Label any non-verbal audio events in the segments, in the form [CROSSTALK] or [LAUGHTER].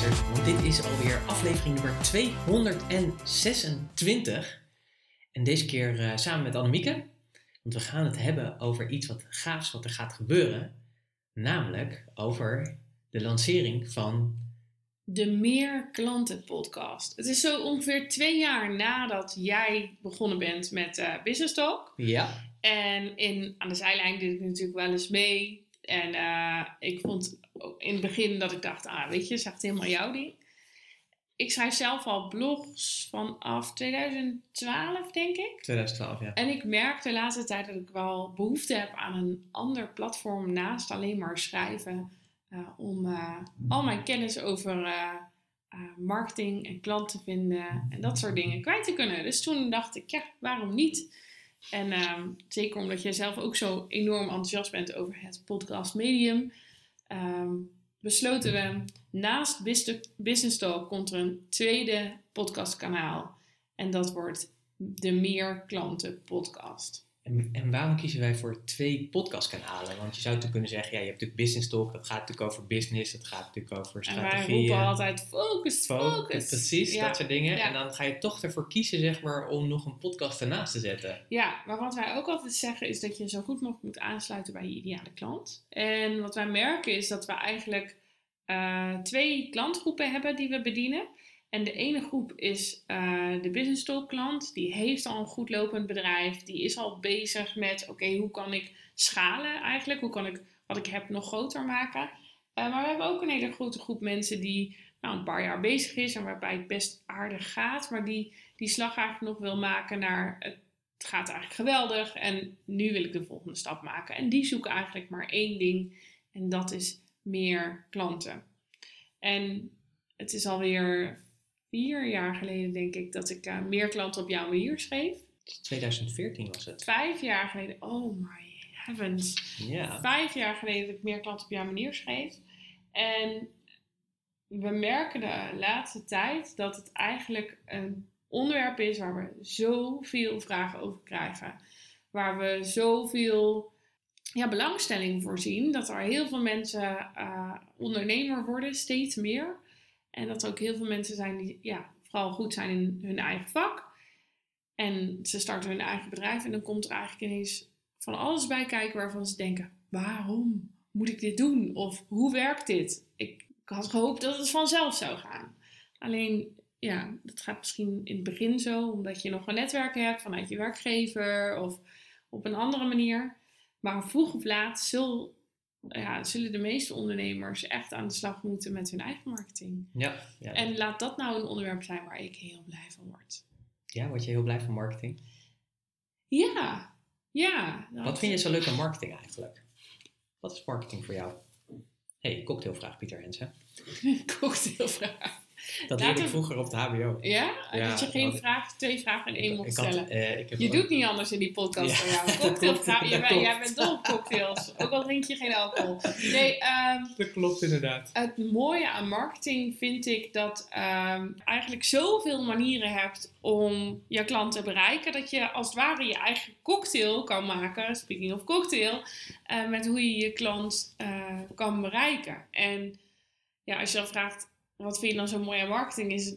luistert, want dit is alweer aflevering nummer 226. En deze keer uh, samen met Annemieke, want we gaan het hebben over iets wat gaafs wat er gaat gebeuren. Namelijk over de lancering van de Meer Klanten podcast. Het is zo ongeveer twee jaar nadat jij begonnen bent met uh, Business Talk. Ja. En in, aan de zijlijn deed ik natuurlijk wel eens mee. En uh, ik vond in het begin dat ik dacht, ah weet je, is echt helemaal jouw ding. Ik schrijf zelf al blogs vanaf 2012, denk ik. 2012, ja. En ik merk de laatste tijd dat ik wel behoefte heb aan een ander platform naast alleen maar schrijven. Uh, om uh, al mijn kennis over uh, marketing en klanten vinden en dat soort dingen kwijt te kunnen. Dus toen dacht ik, ja, waarom niet? En ehm, zeker omdat jij zelf ook zo enorm enthousiast bent over het podcast medium, um, besloten we naast Business Talk komt er een tweede podcastkanaal. En dat wordt de Meer Klanten Podcast. En, en, waarom kiezen wij voor twee podcastkanalen? Want je zou natuurlijk kunnen zeggen, ja, je hebt natuurlijk Business Talk, dat gaat natuurlijk over business, dat gaat natuurlijk over strategie. En wij roepen altijd focus, focus. Precies, dat soort dingen. En dan ga je toch ervoor kiezen, zeg maar, om nog een podcast ernaast te zetten. Ja, maar wat wij ook altijd zeggen is dat je zo goed mogelijk moet aansluiten bij je ideale klant. En wat wij merken is dat we eigenlijk uh, twee klantgroepen hebben die we bedienen. En de ene groep is uh, de business talk klant. Die heeft al een goed lopend bedrijf. Die is al bezig met, oké, hoe kan ik schalen eigenlijk? Hoe kan ik wat ik heb nog groter maken? Uh, maar we hebben ook een hele grote groep mensen die nou, een paar jaar bezig is en waarbij het best aardig gaat. Maar die die slag eigenlijk nog wil maken naar, het gaat eigenlijk geweldig en nu wil ik de volgende stap maken. En die zoeken eigenlijk maar één ding en dat is meer klanten. En het is alweer vier jaar geleden, denk ik, dat ik uh, meer klanten op jouw manier schreef. 2014 was het. Vijf jaar geleden. Oh my heavens. Vijf jaar geleden dat ik meer klanten op jouw manier schreef. En we merken de laatste tijd dat het eigenlijk een onderwerp is waar we zoveel vragen over krijgen. Waar we zoveel ja, belangstelling voor zien. Dat er heel veel mensen uh, ondernemer worden, steeds meer. En dat er ook heel veel mensen zijn die ja, vooral goed zijn in hun eigen vak. En ze starten hun eigen bedrijf en dan komt er eigenlijk ineens van alles bij kijken waarvan ze denken: waarom moet ik dit doen? Of hoe werkt dit? Ik, had gehoopt dat het vanzelf zou gaan. Alleen, ja, dat gaat misschien in het begin zo, omdat je nog een netwerk hebt vanuit je werkgever of op een andere manier. Maar vroeg of laat zul, ja, zullen de meeste ondernemers echt aan de slag moeten met hun eigen marketing. Ja, ja. En laat dat nou een onderwerp zijn waar ik heel blij van word. Ja, word je heel blij van marketing? Ja, ja. Wat vind je zo leuk aan marketing eigenlijk? Wat is marketing voor jou? hey, cocktailvraag Pieter Hensen. [LAUGHS] cocktailvraag. Dat leerde ik vroeger op de HBO. Ja? ja dat je geen vraag, twee vragen in één mocht stellen. Uh, ik heb je doet niet anders in die podcast van jou. [LAUGHS] Cocktailvraag. jij, jij bent dol op cocktails. Ook al drink je geen alcohol. Nee, um, [LAUGHS] dat klopt inderdaad. Het mooie aan marketing vind ik dat um, eigenlijk zoveel manieren hebt om je klant te bereiken. Dat je als het ware je eigen cocktail kan maken. Speaking of cocktail. Uh, met hoe je je klant uh, kan bereiken. En ja, als je dan vraagt wat vind je dan zo mooi aan marketing is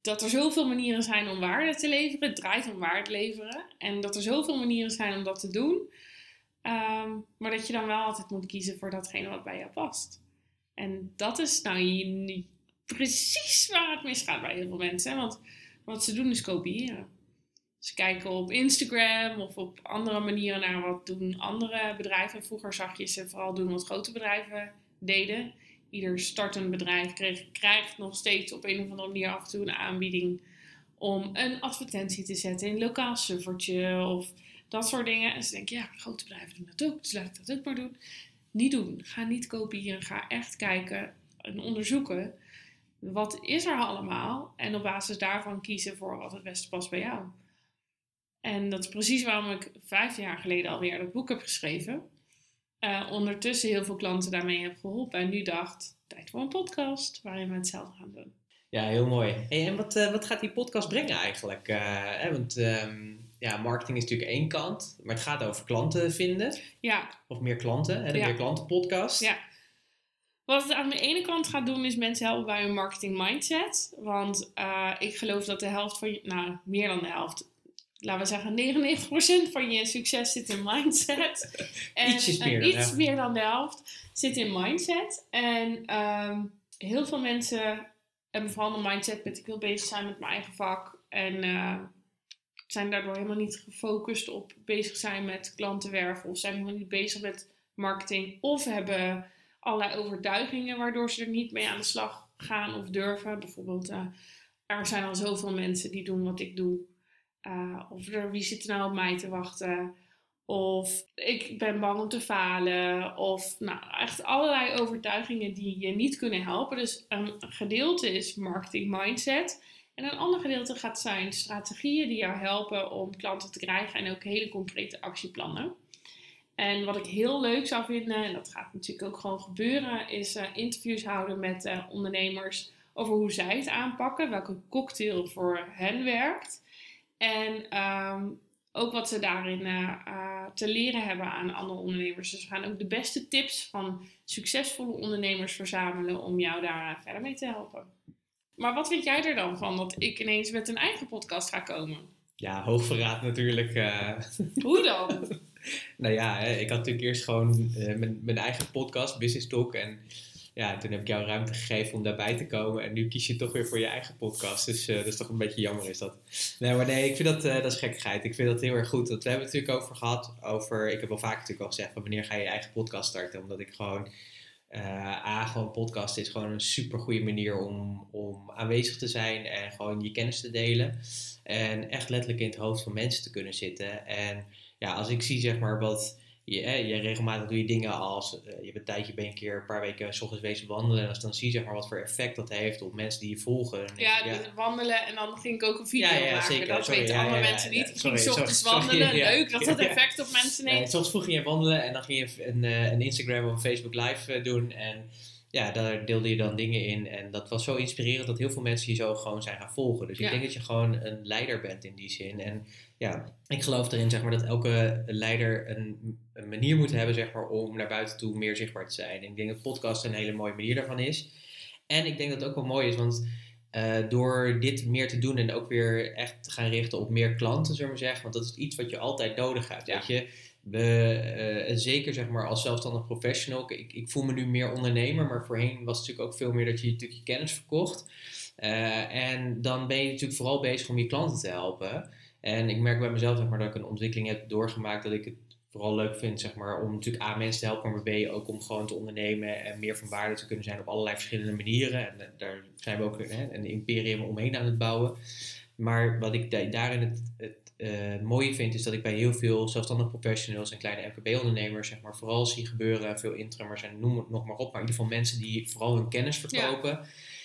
dat er zoveel manieren zijn om waarde te leveren. Het draait om waarde leveren. En dat er zoveel manieren zijn om dat te doen. Um, maar dat je dan wel altijd moet kiezen voor datgene wat bij jou past. En dat is nou niet precies waar het misgaat bij heel veel mensen. Want wat ze doen is kopiëren. Ze kijken op Instagram of op andere manieren naar wat doen andere bedrijven. Vroeger zag je ze vooral doen wat grote bedrijven deden ieder startend bedrijf krijgt nog steeds op een of andere manier af en toe een aanbieding om een advertentie te zetten in een lokaal servertje of dat soort dingen. En ze denken, ja, grote bedrijven doen dat ook, dus laat ik dat ook maar doen. Niet doen. Ga niet kopiëren. Ga echt kijken en onderzoeken. Wat is er allemaal? En op basis daarvan kiezen voor wat het beste past bij jou. En dat is precies waarom ik vijf jaar geleden alweer dat boek heb geschreven uh, ondertussen heel veel klanten daarmee heb geholpen. En nu dacht, tijd voor een podcast waarin we hetzelfde gaan doen. Ja, heel mooi. Hey, en wat, uh, wat gaat die podcast brengen eigenlijk? Uh, want um, ja, marketing is natuurlijk één kant, maar het gaat over klanten vinden. Ja. Of meer klanten, hè, de ja. Meer Klanten podcast. Ja. Wat het aan de ene kant gaat doen, is mensen helpen bij hun marketing mindset. Want ik geloof dat de helft van je, nou meer dan de helft, laten we zeggen 99% van je succes zit in mindset. [LAUGHS] En, iets, meer, dan, iets meer dan de helft zit in mindset. En um, heel veel mensen hebben vooral een mindset met ik wil bezig zijn met mijn eigen vak. En uh, zijn daardoor helemaal niet gefocust op bezig zijn met klantenwerven. Of zijn helemaal niet bezig met marketing. Of hebben allerlei overtuigingen waardoor ze er niet mee aan de slag gaan of durven. Bijvoorbeeld, uh, er zijn al zoveel mensen die doen wat ik doe. Uh, of er, wie zit nou op mij te wachten? Of ik ben bang om te falen. Of nou, echt allerlei overtuigingen die je niet kunnen helpen. Dus een gedeelte is marketing mindset. En een ander gedeelte gaat zijn strategieën die jou helpen om klanten te krijgen. En ook hele concrete actieplannen. En wat ik heel leuk zou vinden, en dat gaat natuurlijk ook gewoon gebeuren, is uh, interviews houden met uh, ondernemers over hoe zij het aanpakken, welke cocktail voor hen werkt. En um, ook wat ze daarin uh, te leren hebben aan andere ondernemers. Dus we gaan ook de beste tips van succesvolle ondernemers verzamelen om jou daar verder mee te helpen. Maar wat vind jij er dan van dat ik ineens met een eigen podcast ga komen? Ja, hoogverraad natuurlijk. Hoe dan? [LAUGHS] nou ja, ik had natuurlijk eerst gewoon mijn, mijn, eigen podcast, Business Talk. En ja, toen heb ik jou ruimte gegeven om daarbij te komen. En nu kies je toch weer voor je eigen podcast. Dus uh, dat is toch een beetje jammer is dat. Nee, maar nee, ik vind dat, uh, dat is gekkigheid. Ik vind dat heel erg goed. Want we hebben het natuurlijk over gehad. Over, ik heb wel vaak natuurlijk al gezegd, van wanneer ga je je eigen podcast starten? Omdat ik gewoon... A, gewoon podcast is gewoon een super goede manier om, om aanwezig te zijn en gewoon je kennis te delen. En echt letterlijk in het hoofd van mensen te kunnen zitten. En ja, als ik zie zeg maar wat je, je regelmatig doe je dingen als uh, je hebt een tijdje ben een keer een paar weken s ochtends wezen wandelen en als dan zie je zeg maar wat voor effect dat heeft op mensen die je volgen. Ja, ja. wandelen en dan ging ik ook een video ja, ja, maken. Zeker. Dat sorry, weten andere mensen niet. Ik ging s ochtends wandelen, [LAUGHS] leuk dat dat [LAUGHS] effect op mensen heeft. soms vroeg ging je wandelen en dan ging je een, uh, een Instagram of een Facebook live uh, doen en ja, daar deelde je dan dingen in. En dat was zo inspirerend dat heel veel mensen je zo gewoon zijn gaan volgen. Dus ik denk dat je gewoon een leider bent in die zin. En ja, ik geloof erin zeg maar, dat elke leider een, een, manier moet hebben zeg maar, om naar buiten toe meer zichtbaar te zijn. En ik denk dat podcast een hele mooie manier daarvan is. En ik denk dat het ook wel mooi is, want uh, door dit meer te doen en ook weer echt te gaan richten op meer klanten, zullen we zeggen. Want dat is iets wat je altijd nodig hebt. Ja. Weet je? We, uh, zeker zeg maar als zelfstandig professional, ik, ik voel me nu meer ondernemer, maar voorheen was het natuurlijk ook veel meer dat je natuurlijk je kennis verkocht. Uh, en dan ben je natuurlijk vooral bezig om je klanten te helpen. En ik merk bij mezelf zeg maar, dat ik een ontwikkeling heb doorgemaakt dat ik het vooral leuk vind zeg maar, om natuurlijk A mensen te helpen, maar B ook om gewoon te ondernemen en meer van waarde te kunnen zijn op allerlei verschillende manieren. En daar zijn we ook hè, een imperium omheen aan het bouwen. Maar wat ik daarin het, het uh, mooie vind, is dat ik bij heel veel zelfstandige professionals en kleine MKB-ondernemers, zeg maar, vooral zie gebeuren, veel intrummers en noem het nog maar op, maar in ieder geval mensen die vooral hun kennis verkopen,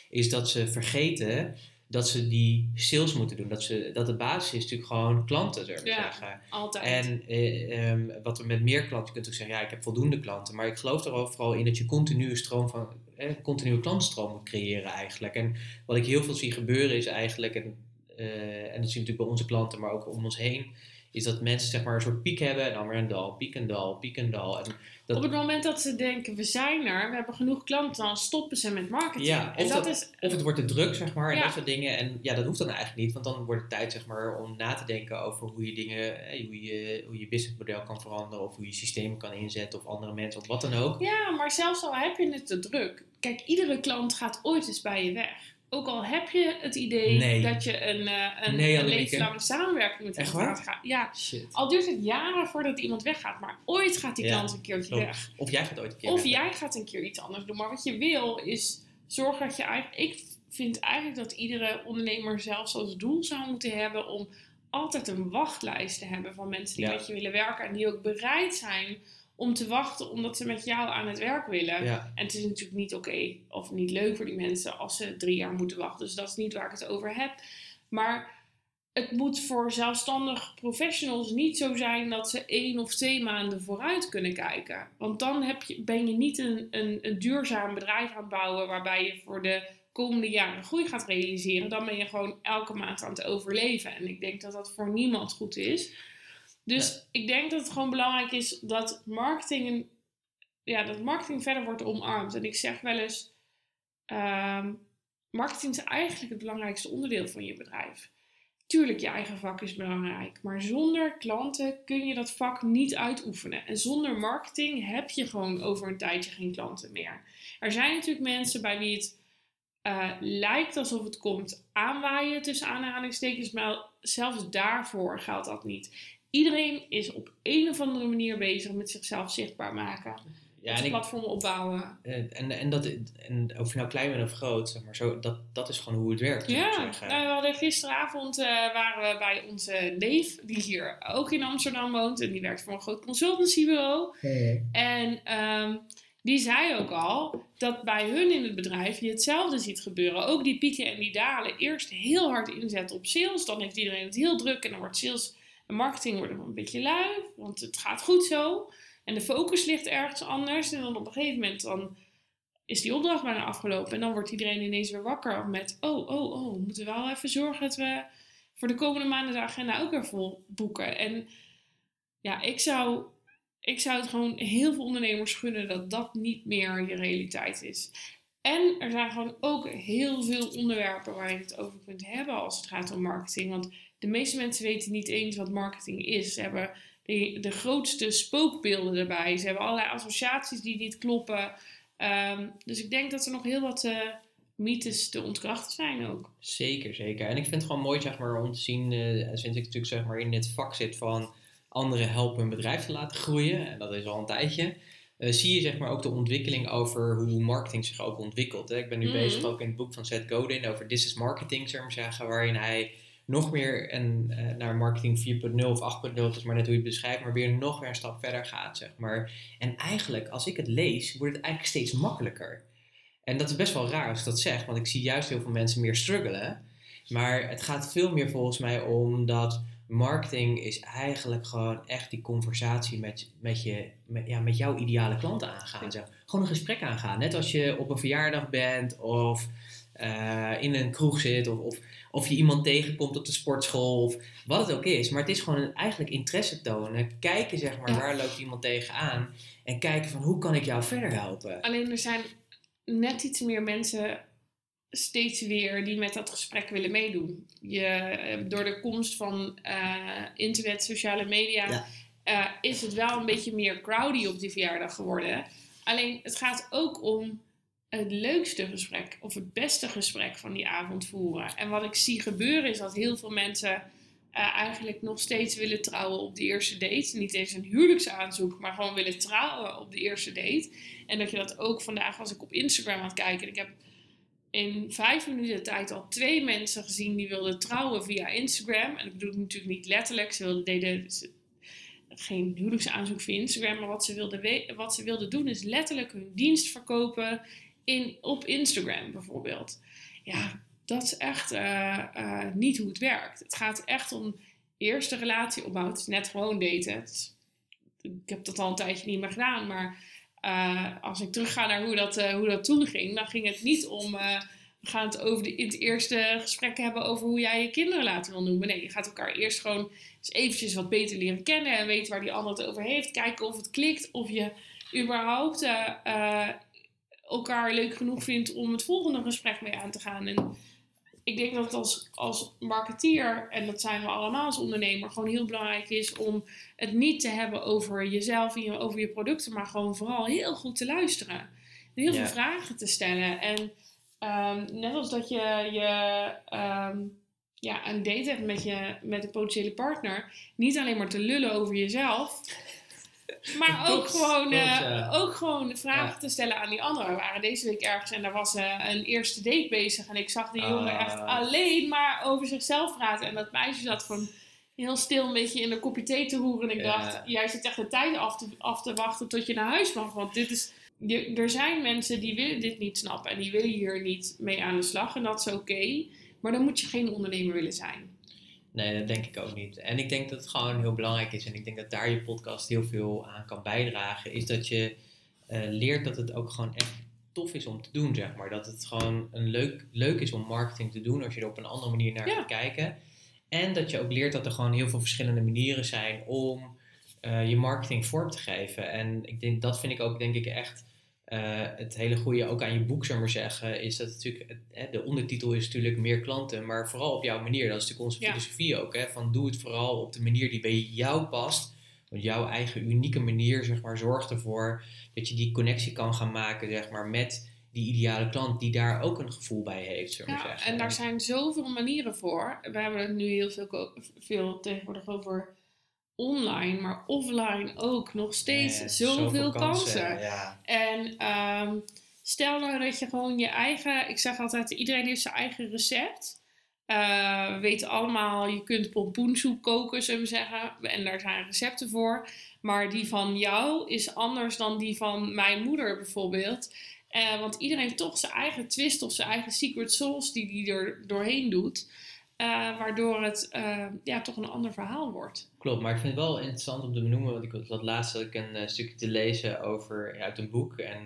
is dat ze vergeten dat ze die sales moeten doen. Dat, ze, dat de basis is natuurlijk gewoon klanten, zullen we ja, zeggen. altijd. En eh, um, wat we met meer klanten, je kunt ook zeggen, ja, ik heb voldoende klanten. Maar ik geloof er ook vooral in dat je continue stroom van, eh, continue klantenstroom moet creëren eigenlijk. En wat ik heel veel zie gebeuren is eigenlijk, en en dat zien we natuurlijk bij onze klanten, maar ook om ons heen, is dat mensen zeg maar een soort piek hebben en dan weer een dal, piek en dal, piek en dal. En dat... Op het moment dat ze denken, we zijn er, we hebben genoeg klanten, dan stoppen ze met marketing. Ja, of, dat, is... of het wordt te druk, zeg maar, en dat soort dingen. En ja, dat hoeft dan eigenlijk niet, want dan wordt het tijd, zeg maar, om na te denken over hoe je dingen, hoe je, hoe je businessmodel kan veranderen, of hoe je systeem kan inzetten, of andere mensen, of wat dan ook. Ja, maar zelfs al heb je het te druk. Kijk, iedere klant gaat ooit eens bij je weg ook al heb je het idee dat je een, uh, een, nee, een levenslange samenwerking met iemand gaat. Ja, Shit. al duurt het jaren voordat iemand weggaat, maar ooit gaat die klant een keertje weg. Of jij gaat ooit een keer Of jij gaat een keer iets anders doen. Maar wat je wil is zorgen dat je eigenlijk. Ik vind eigenlijk dat iedere ondernemer zelfs als doel zou moeten hebben om altijd een wachtlijst te hebben van mensen die met je willen werken en die ook bereid zijn om te wachten omdat ze met jou aan het werk willen. En het is natuurlijk niet oké of niet leuk voor die mensen als ze drie jaar moeten wachten. Dus dat is niet waar ik het over heb. Maar het moet voor zelfstandig professionals niet zo zijn dat ze één of twee maanden vooruit kunnen kijken. Want dan heb je, ben je niet een, een, een duurzaam bedrijf aan het bouwen waarbij je voor de komende jaren groei gaat realiseren. Dan ben je gewoon elke maand aan het overleven. En ik denk dat dat voor niemand goed is. Dus ik denk dat het gewoon belangrijk is dat marketing ja, dat marketing verder wordt omarmd. En ik zeg wel eens, ehm, marketing is eigenlijk het belangrijkste onderdeel van je bedrijf. Tuurlijk, je eigen vak is belangrijk, maar zonder klanten kun je dat vak niet uitoefenen. En zonder marketing heb je gewoon over een tijdje geen klanten meer. Er zijn natuurlijk mensen bij wie het uh, lijkt alsof het komt aanwaaien tussen aanhalingstekens, maar zelfs daarvoor geldt dat niet. Iedereen is op een of andere manier bezig met zichzelf zichtbaar maken. Ja, en platform opbouwen. Eh, en, en, dat, en of je nou klein bent of groot, zeg maar, zo, dat, dat is gewoon hoe het werkt. Ja, nou, we hadden gisteravond uh, waren we bij onze neef, die hier ook in Amsterdam woont. En die werkt voor een groot consultancybureau. Hey. En um, die zei ook al dat bij hun in het bedrijf je hetzelfde ziet gebeuren. Ook die pieken en die dalen. Eerst heel hard inzetten op sales. Dan heeft iedereen het heel druk. En dan wordt sales marketing worden een beetje lui. Want het gaat goed zo. En de focus ligt ergens anders. En dan op een gegeven moment dan is die opdracht bijna afgelopen. En dan wordt iedereen ineens weer wakker met... Oh, oh, oh, we moeten wel even zorgen dat we voor de komende maanden de agenda ook weer vol boeken. En ja, ik zou ik zou het gewoon heel veel ondernemers gunnen dat dat niet meer je realiteit is. En er zijn gewoon ook heel veel onderwerpen waar je het over kunt hebben als het gaat om marketing. Want de meeste mensen weten niet eens wat marketing is. Ze hebben de, de grootste spookbeelden erbij. Ze hebben allerlei associaties die niet kloppen. Ehm, dus ik denk dat er nog heel wat uh, mythes te ontkrachten zijn ook. Zeker, zeker. En ik vind het gewoon mooi zeg maar, om te zien, uh, sinds ik natuurlijk zeg maar, in het vak zit van anderen helpen hun bedrijf te laten groeien, en dat is al een tijdje, uh, zie je zeg maar ook de ontwikkeling over hoe marketing zich ook ontwikkelt. Hè? Ik ben nu mhm. bezig ook in het boek van Seth Godin over This is Marketing, zeg maar zeggen, waarin hij nog meer en, uh, naar marketing 4.0 of 8.0, dat is maar net hoe je het beschrijft, maar weer nog weer een stap verder gaat, zeg maar. En eigenlijk, als ik het lees, wordt het eigenlijk steeds makkelijker. En dat is best wel raar als ik dat zeg, want ik zie juist heel veel mensen meer struggelen. Maar het gaat veel meer volgens mij om dat marketing is eigenlijk gewoon echt die conversatie met, met, je, ja, met jouw ideale klanten aangaan. Zeg. Gewoon een gesprek aangaan. Net als je op een verjaardag bent of uh, in een kroeg zit of, of, of je iemand tegenkomt op de sportschool of wat het ook is. Maar het is gewoon eigenlijk interesse tonen. Kijken zeg maar waar loopt iemand tegenaan en kijken van hoe kan ik jou verder helpen. Alleen er zijn net iets meer mensen steeds weer die met dat gesprek willen meedoen. Je, eh, door de komst van uh, internet, sociale media, uh, is het wel een beetje meer crowdy op die verjaardag geworden. Alleen het gaat ook om het leukste gesprek of het beste gesprek van die avond voeren. En wat ik zie gebeuren is dat heel veel mensen eigenlijk nog steeds willen trouwen op de eerste date. Niet eens een huwelijksaanzoek, maar gewoon willen trouwen op de eerste date. En dat je dat ook vandaag was ik op Instagram aan het kijken. En ik heb in vijf minuten tijd al twee mensen gezien die wilden trouwen via Instagram. En dat bedoel ik natuurlijk niet letterlijk. Ze wilden, deden geen huwelijksaanzoek via Instagram. Maar wat ze, wilden wat ze wilden doen is letterlijk hun dienst verkopen in, op Instagram bijvoorbeeld. Ja, dat is echt uh, uh, niet hoe het werkt. Het gaat echt om eerste relatie opbouwen. Het is net gewoon daten. ik heb dat al een tijdje niet meer gedaan, maar uh, als ik terugga naar hoe dat, hoe dat toen ging, dan ging het niet om. We gaan het over de, in het eerste gesprek hebben over hoe jij je kinderen later wil noemen. Nee, je gaat elkaar eerst gewoon eventjes wat beter leren kennen en weten waar die ander het over heeft. Kijken of het klikt, of je überhaupt elkaar leuk genoeg vindt om het volgende gesprek mee aan te gaan. En ik denk dat het als, als marketeer, en dat zijn we allemaal als ondernemer, gewoon heel belangrijk is om het niet te hebben over jezelf en over je producten, maar gewoon vooral heel goed te luisteren. En heel veel vragen te stellen. En um, net als dat je, je um, ja, een date hebt met, je, met een potentiële partner, niet alleen maar te lullen over jezelf. Maar [LAUGHS] ook, gewoon, uh, ook gewoon vragen te stellen aan die anderen. We waren deze week ergens en daar was uh, een eerste date bezig. En ik zag die jongen echt ah. alleen maar over zichzelf praten. En dat meisje zat van heel stil een beetje in een kopje thee te roeren. En ik dacht, jij zit echt de tijd af te, af te wachten tot je naar huis mag. Want dit is, je, er zijn mensen die willen dit niet snappen. En die willen hier niet mee aan de slag. En dat is oké. maar dan moet je geen ondernemer willen zijn. Nee, dat denk ik ook niet. En ik denk dat het gewoon heel belangrijk is. En ik denk dat daar je podcast heel veel aan kan bijdragen. Is dat je uh, leert dat het ook gewoon echt tof is om te doen, zeg maar. Dat het gewoon een leuk, leuk is om marketing te doen als je er op een andere manier naar ja. gaat kijken. En dat je ook leert dat er gewoon heel veel verschillende manieren zijn om eh, je marketing vorm te geven. En ik denk, dat vind ik ook denk ik echt eh, het hele goede ook aan je boek, zou maar zeggen, is dat natuurlijk, het, de ondertitel is natuurlijk meer klanten, maar vooral op jouw manier. Dat is natuurlijk onze filosofie ook, hè, van doe het vooral op de manier die bij jou past. Want jouw eigen unieke manier, zeg maar, zorgt ervoor dat je die connectie kan gaan maken, zeg maar, met die ideale klant die daar ook een gevoel bij heeft, zullen ja, zeggen. En daar zijn zoveel manieren voor. We hebben het nu heel veel, veel tegenwoordig over online, maar offline ook nog steeds zoveel, kansen. Ja. En ehm, stel nou dat je gewoon je eigen, ik zeg altijd, iedereen heeft zijn eigen recept. Uh, we weten allemaal, je kunt pompoensoep koken, zullen we zeggen. En daar zijn recepten voor. Maar die van jou is anders dan die van mijn moeder bijvoorbeeld. Uh, want iedereen heeft toch zijn eigen twist of zijn eigen secret sauce die die er doorheen doet. Uh, waardoor het uh, ja, toch een ander verhaal wordt. Klopt, maar ik vind het wel interessant om te benoemen, want ik had laatst ik een uh, stukje te lezen over, uit een boek. En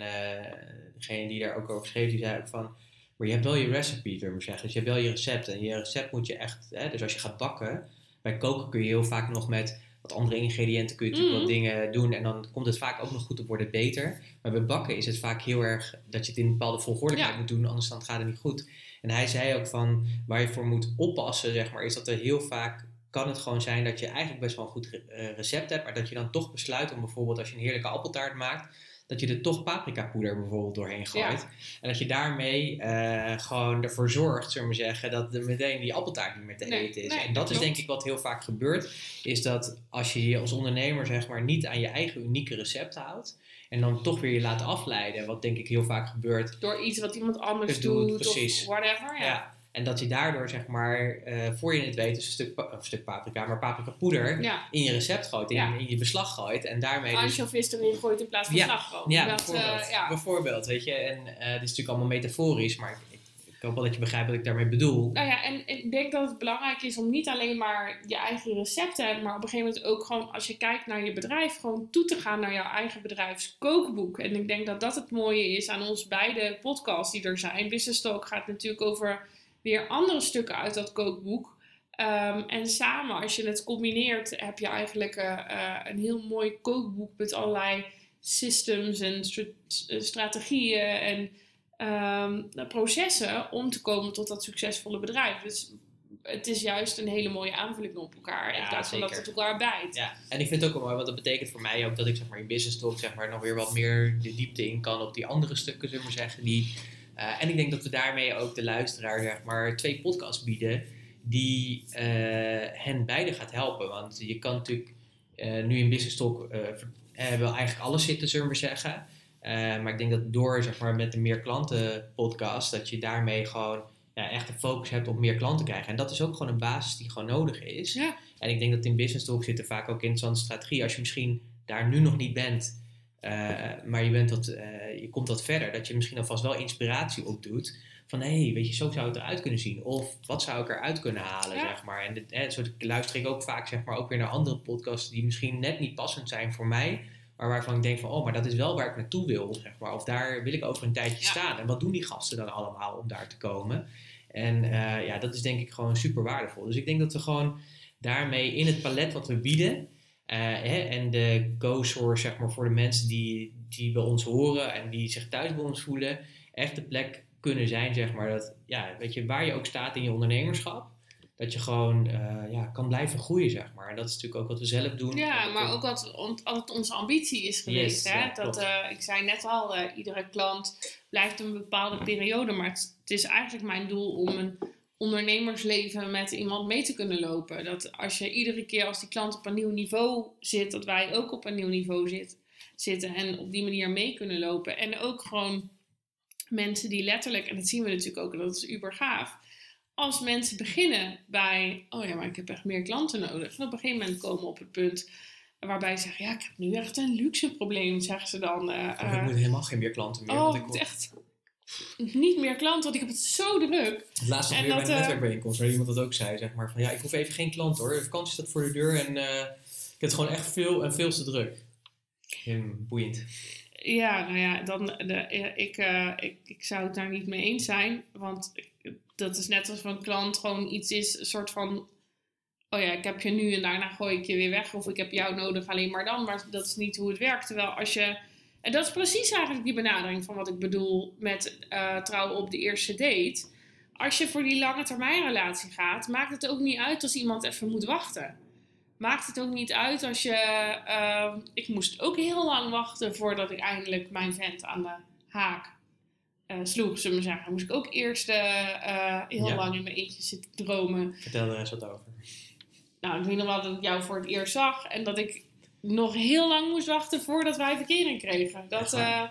degene die daar ook over schreef, die zei ook van, maar je hebt wel je recipe, wil ik zeggen. Dus je hebt wel je recept. En je recept moet je echt, hè, dus als je gaat bakken, bij koken kun je heel vaak nog met wat andere ingrediënten kun je natuurlijk Mhm. wat dingen doen. En dan komt het vaak ook nog goed op worden beter. Maar bij bakken is het vaak heel erg dat je het in een bepaalde volgordelijkheid Ja. moet doen, anders dan gaat het niet goed. En hij zei ook van, waar je voor moet oppassen, zeg maar, is dat er heel vaak kan het gewoon zijn dat je eigenlijk best wel een goed eh, recept hebt, maar dat je dan toch besluit om bijvoorbeeld als je een heerlijke appeltaart maakt, dat je er toch paprikapoeder bijvoorbeeld doorheen gooit. En dat je daarmee eh, gewoon ervoor zorgt, zullen we maar zeggen, dat er meteen die appeltaart niet meer te Nee, eten is. nee, en dat dat is klopt. denk ik wat heel vaak gebeurt, is dat als je je als ondernemer zeg maar niet aan je eigen unieke recept houdt, en dan toch weer je laat afleiden, wat denk ik heel vaak gebeurt, Door iets wat iemand anders doet, doet, precies. of whatever. Ja. ja. En dat je daardoor, zeg maar, eh, voor je het weet, dus een stuk, een stuk paprika, maar paprika poeder ja. in je recept gooit, in, Ja. in je beslag gooit. En daarmee dus... Anchovies erin gooit in plaats van Ja, slagroom. Ja, Dat, eh, bijvoorbeeld, ja. bijvoorbeeld, weet je. En eh dit is natuurlijk allemaal metaforisch, maar ik, ik, hoop wel dat je begrijpt wat ik daarmee bedoel. Nou ja, en ik denk dat het belangrijk is om niet alleen maar je eigen recept te hebben, maar op een gegeven moment ook gewoon, als je kijkt naar je bedrijf, gewoon toe te gaan naar jouw eigen bedrijfskookboek. En ik denk dat dat het mooie is aan ons beide podcasts die er zijn. Business Talk gaat natuurlijk over weer andere stukken uit dat kookboek. Ehm, en samen, als je het combineert, heb je eigenlijk eh, eh, een heel mooi kookboek met allerlei systems en eh, strategieën en ehm, processen om te komen tot dat succesvolle bedrijf. Dus het is juist een hele mooie aanvulling op elkaar. Ja, in plaats van dat het elkaar bijt. Ja, en ik vind het ook wel mooi, want dat betekent voor mij ook dat ik zeg maar in business talk zeg maar nog weer wat meer de diepte in kan op die andere stukken, zullen we zeggen. Die, eh, en ik denk dat we daarmee ook de luisteraar zeg maar twee podcasts bieden die eh, hen beide gaat helpen. Want je kan natuurlijk eh, nu in business talk eigenlijk alles zitten, zullen we zeggen. Maar ik denk dat door zeg maar met de meer klanten podcast, dat je daarmee gewoon ja, echt een focus hebt op meer klanten krijgen. En dat is ook gewoon een basis die gewoon nodig is. Ja. En ik denk dat in business talk zit er vaak ook interessante strategie. Als je misschien daar nu nog niet bent, maar je, bent wat, eh, je komt wat verder, dat je misschien alvast wel inspiratie opdoet. Van hé, hey, weet je, zo zou het eruit kunnen zien. Of wat zou ik eruit kunnen halen, Ja. zeg maar. En dit, hè, zo luister ik ook vaak, zeg maar, ook weer naar andere podcasts die misschien net niet passend zijn voor mij. Maar waarvan ik denk van, oh, maar dat is wel waar ik naartoe wil, zeg maar. Of daar wil ik over een tijdje Ja. staan. En wat doen die gasten dan allemaal om daar te komen? En eh, ja, dat is denk ik gewoon super waardevol. Dus ik denk dat we gewoon daarmee in het palet wat we bieden... eh, hè, en de go-source, zeg maar, voor de mensen die, die bij ons horen... en die zich thuis bij ons voelen... echt de plek kunnen zijn, zeg maar. Dat, ja, weet je, waar je ook staat in je ondernemerschap... dat je gewoon eh, ja, kan blijven groeien, zeg maar. En dat is natuurlijk ook wat we zelf doen. Ja, maar ook wat on- altijd onze ambitie is geweest. Yes, hè? ja, dat, eh, ik zei net al, iedere klant blijft een bepaalde periode. Maar het, het is eigenlijk mijn doel om een ondernemersleven met iemand mee te kunnen lopen. Dat als je iedere keer als die klant op een nieuw niveau zit, dat wij ook op een nieuw niveau zit, zitten. En op die manier mee kunnen lopen. En ook gewoon mensen die letterlijk, en dat zien we natuurlijk ook, en dat is uber gaaf. Als mensen beginnen bij, oh ja, maar ik heb echt meer klanten nodig. En op een gegeven moment komen op het punt waarbij ze zeggen, ja, ik heb nu echt een luxe probleem, zeggen ze dan. eh, Of ik eh, moet helemaal geen meer klanten meer. oh, want ik moet echt niet meer klanten, want ik heb het zo druk. Het laatste En weer bij een eh, netwerkbijeenkomst, waar iemand dat ook zei, zeg maar, van ja, ik hoef even geen klant hoor, de vakantie staat voor de deur en eh, ik heb het gewoon echt veel en veel te druk. Heel boeiend. Ja, nou ja, dan, de, ik, eh, ik, ik zou het daar niet mee eens zijn. Want dat is net als van een klant gewoon iets is, een soort van oh ja, ik heb je nu en daarna gooi ik je weer weg. Of ik heb jou nodig alleen maar dan. Maar dat is niet hoe het werkt. Terwijl als je... En dat is precies eigenlijk die benadering van wat ik bedoel met uh, trouwen op de eerste date. Als je voor die lange termijn relatie gaat, maakt het ook niet uit als iemand even moet wachten. Maakt het ook niet uit als je... Uh, ik moest ook heel lang wachten voordat ik eindelijk mijn vent aan de haak uh, sloeg, zullen we zeggen. Moest ik ook eerst uh, heel ja. lang in mijn eentje zitten dromen. Vertel er eens wat over. Nou, ik weet nog wel dat ik jou voor het eerst zag en dat ik nog heel lang moest wachten voordat wij verkering kregen. Dat, uh,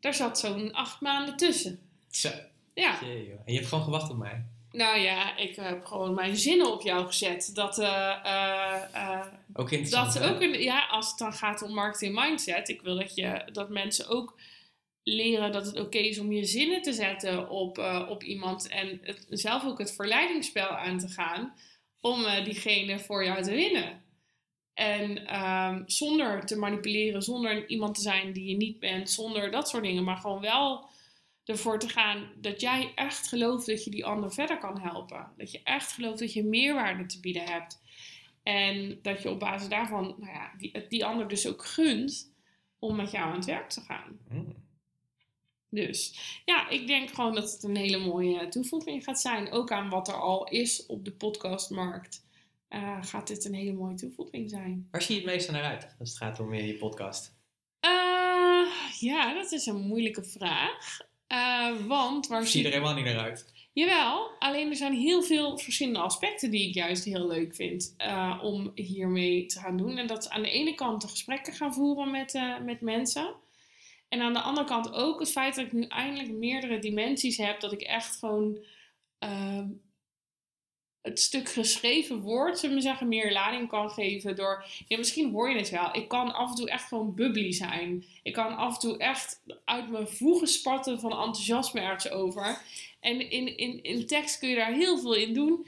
daar zat zo'n acht maanden tussen. Zo. Ja. Jee, en je hebt gewoon gewacht op mij. Nou ja, ik heb gewoon mijn zinnen op jou gezet. Dat, uh, ook interessant. Dat ook een, ja, als het dan gaat om marketing mindset. Ik wil dat, je, dat mensen ook leren dat het oké is om je zinnen te zetten op, uh, op iemand. En het, zelf ook het verleidingsspel aan te gaan om diegene voor jou te winnen. En um, zonder te manipuleren, zonder iemand te zijn die je niet bent, zonder dat soort dingen. Maar gewoon wel ervoor te gaan dat jij echt gelooft dat je die ander verder kan helpen. Dat je echt gelooft dat je meerwaarde te bieden hebt. En dat je op basis daarvan nou ja, die, die ander dus ook gunt om met jou aan het werk te gaan. Mm. Dus ja, ik denk gewoon dat het een hele mooie toevoeging gaat zijn. Ook aan wat er al is op de podcastmarkt. Uh, gaat dit een hele mooie toevoeging zijn. Waar zie je het meeste naar uit als het gaat om je podcast? Uh, ja, dat is een moeilijke vraag. Uh, want waar zie je er helemaal niet naar uit? Jawel, alleen er zijn heel veel verschillende aspecten die ik juist heel leuk vind om hiermee te gaan doen. En dat is aan de ene kant de gesprekken gaan voeren met, met mensen. En aan de andere kant ook het feit dat ik nu eindelijk meerdere dimensies heb. Dat ik echt gewoon uh, het stuk geschreven woord, zullen we zeggen, meer lading kan geven. Door, ja, misschien hoor je het wel. Ik kan af en toe echt gewoon bubbly zijn. Ik kan af en toe echt uit mijn voegen spatten van enthousiasme ergens over. En in, in, in tekst kun je daar heel veel in doen.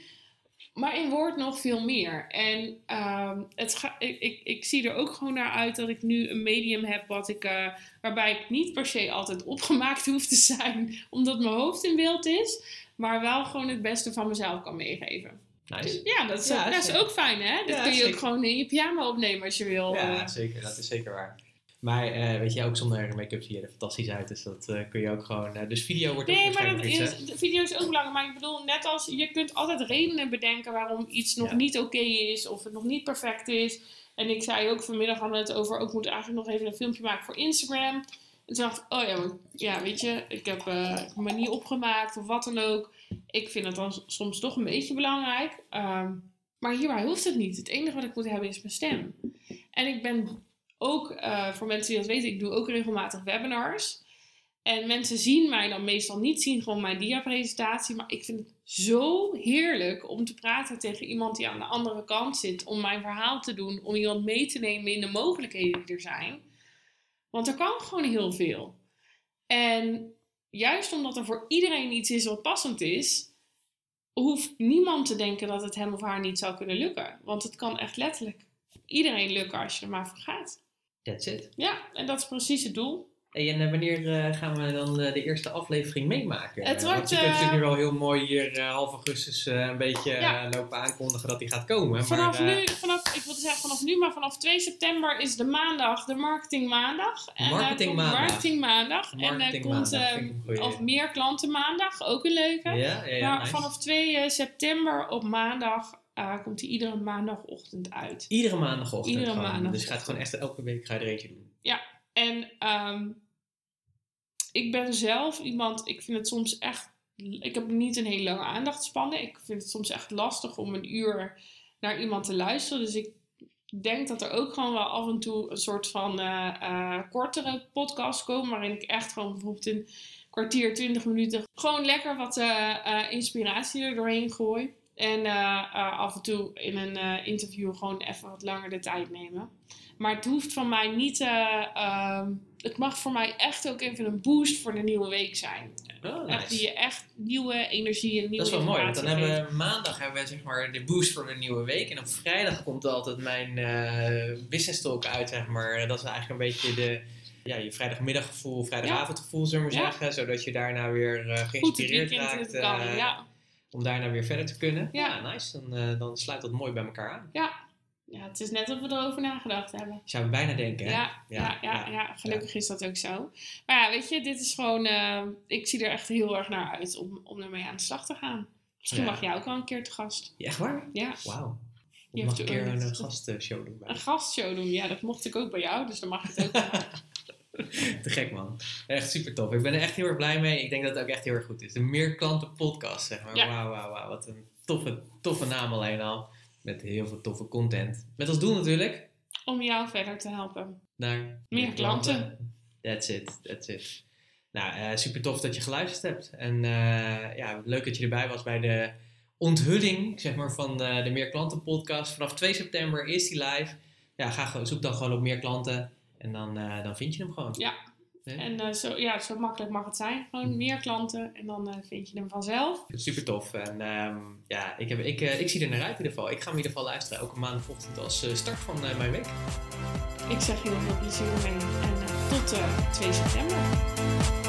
Maar in woord nog veel meer. En uh, het ga, ik, ik, ik, zie er ook gewoon naar uit dat ik nu een medium heb wat ik, uh, waarbij ik niet per se altijd opgemaakt [LAUGHS] hoef te zijn, omdat mijn hoofd in beeld is, maar wel gewoon het beste van mezelf kan meegeven. Nice. Dus ja, dat is, ja, dat is ook fijn hè. Dat Ja, kun je zeker. ook gewoon in je pyjama opnemen als je wil. Ja, zeker. Dat is zeker waar. Maar eh, weet je, ook zonder make-up zie je er fantastisch uit. Dus dat eh, kun je ook gewoon... eh, dus video wordt ook Nee, maar dat is, de video is ook belangrijk. Maar ik bedoel, net als je kunt altijd redenen bedenken waarom iets nog Ja. niet oké is of het nog niet perfect is. En ik zei ook vanmiddag we het over, ook moet eigenlijk nog even een filmpje maken voor Instagram. En dacht oh ja, ja, weet je, ik heb eh, me niet opgemaakt of wat dan ook. Ik vind het dan soms toch een beetje belangrijk. Ehm, maar hierbij hoeft het niet. Het enige wat ik moet hebben is mijn stem. En ik ben ook, eh, voor mensen die dat weten, ik doe ook regelmatig webinars. En mensen zien mij dan meestal niet, zien gewoon mijn diapresentatie. Maar ik vind het zo heerlijk om te praten tegen iemand die aan de andere kant zit. Om mijn verhaal te doen, om iemand mee te nemen in de mogelijkheden die er zijn. Want er kan gewoon heel veel. En juist omdat er voor iedereen iets is wat passend is, hoeft niemand te denken dat het hem of haar niet zou kunnen lukken. Want het kan echt letterlijk iedereen lukken als je er maar voor gaat. That's it. Ja, en dat is precies het doel. Hey, en eh, wanneer eh, gaan we dan eh, de eerste aflevering meemaken? Het wordt, Want je kunt natuurlijk nu wel heel mooi hier half augustus een beetje Ja. lopen aankondigen dat die gaat komen. Vanaf maar, nu, vanaf, ik wilde zeggen vanaf nu, maar vanaf 2 september is de maandag de Marketing Maandag. En, Marketing Maandag. Marketing Maandag. Marketing komt Maandag, of meer klanten maandag, ook een leuke. Ja, ja, ja, maar nice. vanaf 2 eh, september op maandag komt hij iedere maandagochtend uit. Iedere maandagochtend. Iedere gewoon. maandagochtend. Dus je gaat gewoon echt elke week ga je er eentje doen. En ehm, ik ben zelf iemand, ik vind het soms echt, ik heb niet een hele lange aandachtspannen. Ik vind het soms echt lastig om een uur naar iemand te luisteren. Dus ik denk dat er ook gewoon wel af en toe een soort van eh, eh, kortere podcast komen. Waarin ik echt gewoon bijvoorbeeld in een kwartier, twintig minuten gewoon lekker wat eh, inspiratie er doorheen gooi. En eh, eh, af en toe in een eh, interview gewoon even wat langer de tijd nemen. Maar het hoeft van mij niet. eh, ehm, het mag voor mij echt ook even een boost voor de nieuwe week zijn. Oh, Echt die je echt nieuwe energie en nieuwe Dat is wel mooi, want dan hebben we maandag hebben we zeg maar de boost voor de nieuwe week. En op vrijdag komt altijd mijn business talk uit, zeg maar. Dat is eigenlijk een beetje de, ja, je vrijdagmiddaggevoel, vrijdagavondgevoel, zullen we maar Ja. zeggen. Zodat je daarna weer. Goed geïnspireerd in raakt. eh, ja. Om daarna weer verder te kunnen. Ja. nice. Dan, eh, dan sluit dat mooi bij elkaar aan. Ja. ja, het is net of we erover nagedacht hebben. Zou ik bijna denken, hè? Ja, ja, ja, ja, gelukkig is dat ook zo. Maar ja, weet je, dit is gewoon... eh, ik zie er echt heel erg naar uit om, om ermee aan de slag te gaan. Misschien mag jij ook wel een keer te gast. Ja, echt waar? Ja, Wauw. Je mag een keer er- een eh, gastshow doen bij een gastshow doen. Ja, dat mocht ik ook bij jou, dus dan mag ik het ook. [LAUGHS] Te gek man. Echt super tof. Ik ben er echt heel erg blij mee. Ik denk dat het ook echt heel erg goed is. De Meer Klanten podcast, zeg maar. Ja. Wauw, wauw, wauw. Wat een toffe, toffe naam alleen al. Met heel veel toffe content. Met als doel natuurlijk Om jou verder te helpen. naar Meer klanten. That's it, that's it. Nou, eh, super tof dat je geluisterd hebt. En eh, ja, leuk dat je erbij was bij de onthulling zeg maar, van eh, de Meer Klanten podcast. Vanaf 2 september is die live. Ja, ga, gewoon- zoek dan gewoon op Meer Klanten. En dan, eh, dan vind je hem gewoon. Ja. En eh, zo, ja, zo makkelijk mag het zijn. Gewoon meer klanten en dan eh, vind je hem vanzelf. Super tof. En ehm, ja, ik, heb, ik, ik zie er naar uit in ieder geval. Ik ga hem in ieder geval luisteren. Elke maandagochtend als start van mijn week. Ik zeg heel veel plezier mee en tot eh, 2 september.